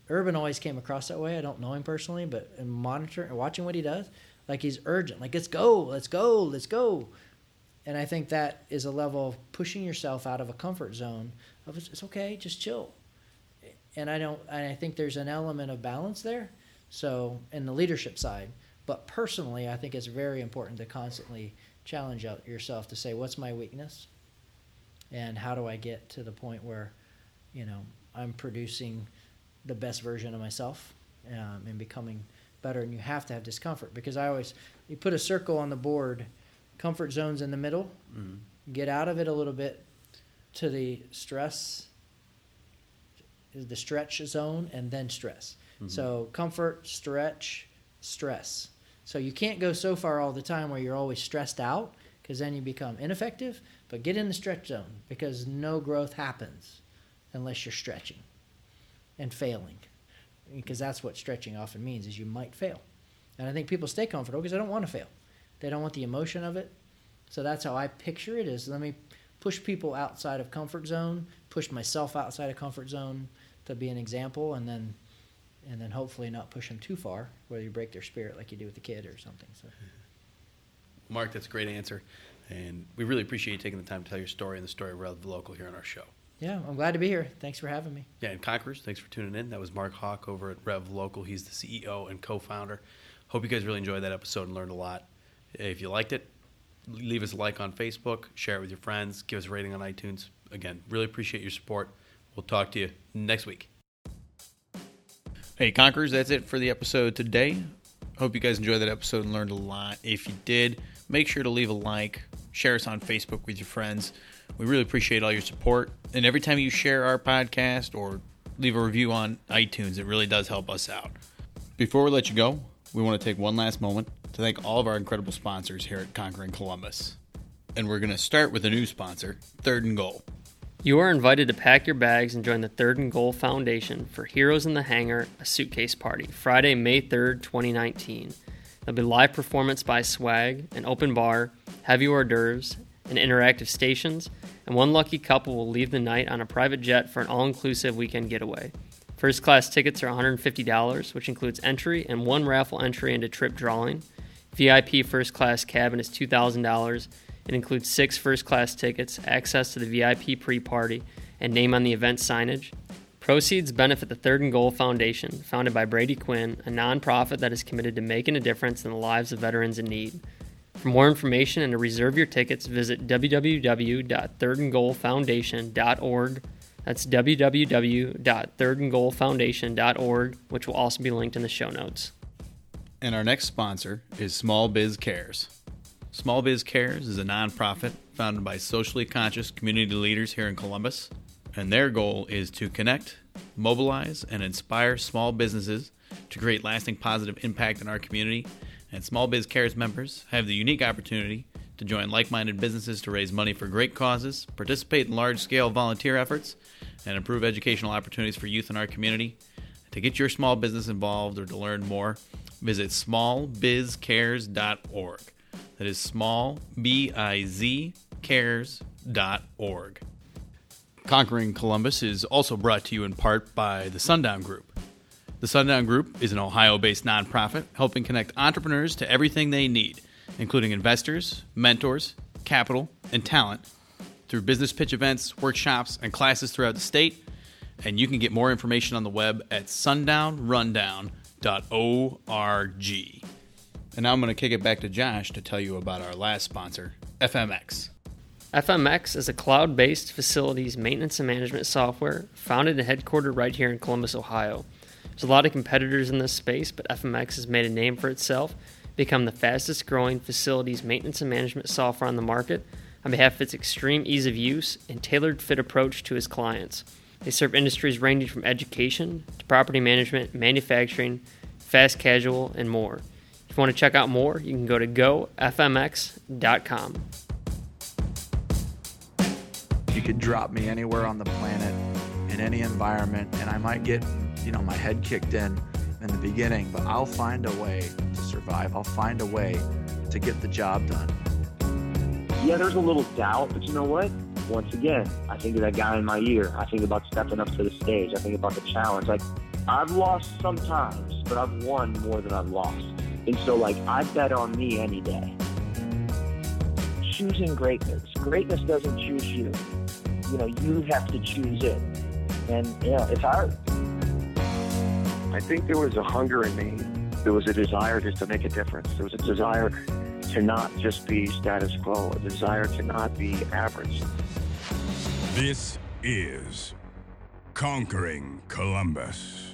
Urban always came across that way. I don't know him personally, but in monitoring and watching what he does, like he's urgent. Like let's go, let's go, let's go. And I think that is a level of pushing yourself out of a comfort zone of it's, okay, just chill. And I don't. And I think there's an element of balance there. So in the leadership side, but personally, I think it's very important to constantly challenge yourself to say, what's my weakness, and how do I get to the point where, you know, I'm producing the best version of myself um, and becoming better. And you have to have discomfort because I always you put a circle on the board, comfort zones in the middle, Mhm. get out of it a little bit to the stress, the stretch zone, and then stress. So comfort, stretch, stress. So you can't go so far all the time where you're always stressed out because then you become ineffective. But get in the stretch zone because no growth happens unless you're stretching and failing because that's what stretching often means is you might fail. And I think people stay comfortable because they don't want to fail. They don't want the emotion of it. So that's how I picture it is let me push people outside of comfort zone, push myself outside of comfort zone to be an example and then and then hopefully not push them too far where you break their spirit like you do with the kid or something. So Mark, that's a great answer. And we really appreciate you taking the time to tell your story and the story of Rev Local here on our show. yeah, I'm glad to be here. Thanks for having me. Yeah, and Conquerors, thanks for tuning in. That was Mark Hawk over at Rev Local. He's the CEO and co founder. Hope you guys really enjoyed that episode and learned a lot. If you liked it, leave us a like on Facebook, share it with your friends, give us a rating on iTunes. Again, really appreciate your support. We'll talk to you next week. Hey, Conquerors, that's it for the episode today. Hope you guys enjoyed that episode and learned a lot. If you did, make sure to leave a like, share us on Facebook with your friends. We really appreciate all your support. And every time you share our podcast or leave a review on iTunes, it really does help us out. Before we let you go, we want to take one last moment to thank all of our incredible sponsors here at Conquering Columbus. And we're going to start with a new sponsor, Third and Goal. You are invited to pack your bags and join the Third and Goal Foundation for Heroes in the Hangar, a suitcase party, Friday, May 3rd, 2019. There'll be live performance by Swag, an open bar, heavy hors d'oeuvres, and interactive stations, and one lucky couple will leave the night on a private jet for an all inclusive weekend getaway. First class tickets are $150, which includes entry and one raffle entry into trip drawing. VIP first class cabin is $2,000. It includes six first class tickets, access to the VIP pre party, and name on the event signage. Proceeds benefit the Third and Goal Foundation, founded by Brady Quinn, a nonprofit that is committed to making a difference in the lives of veterans in need. For more information and to reserve your tickets, visit www.thirdandgoalfoundation.org. That's www.thirdandgoalfoundation.org, which will also be linked in the show notes. And our next sponsor is Small Biz Cares. Small Biz Cares is a nonprofit founded by socially conscious community leaders here in Columbus, and their goal is to connect, mobilize, and inspire small businesses to create lasting positive impact in our community. And Small Biz Cares members have the unique opportunity to join like minded businesses to raise money for great causes, participate in large scale volunteer efforts, and improve educational opportunities for youth in our community. To get your small business involved or to learn more, visit smallbizcares.org. That is small, B I Z, cares.org. Conquering Columbus is also brought to you in part by the Sundown Group. The Sundown Group is an Ohio based nonprofit helping connect entrepreneurs to everything they need, including investors, mentors, capital, and talent through business pitch events, workshops, and classes throughout the state. And you can get more information on the web at sundownrundown.org. And now I'm going to kick it back to Josh to tell you about our last sponsor, FMX. FMX is a cloud based facilities maintenance and management software founded and headquartered right here in Columbus, Ohio. There's a lot of competitors in this space, but FMX has made a name for itself, become the fastest growing facilities maintenance and management software on the market on behalf of its extreme ease of use and tailored fit approach to its clients. They serve industries ranging from education to property management, manufacturing, fast casual, and more. If you want to check out more, you can go to gofmx.com. You could drop me anywhere on the planet in any environment, and I might get, you know, my head kicked in in the beginning, but I'll find a way to survive. I'll find a way to get the job done. Yeah, there's a little doubt, but you know what? Once again, I think of that guy in my ear. I think about stepping up to the stage. I think about the challenge. Like, I've lost sometimes, but I've won more than I've lost. And so, like, I bet on me any day. Choosing greatness. Greatness doesn't choose you. You know, you have to choose it. And, you know, it's hard. I think there was a hunger in me. There was a desire just to make a difference. There was a desire to not just be status quo, a desire to not be average. This is Conquering Columbus.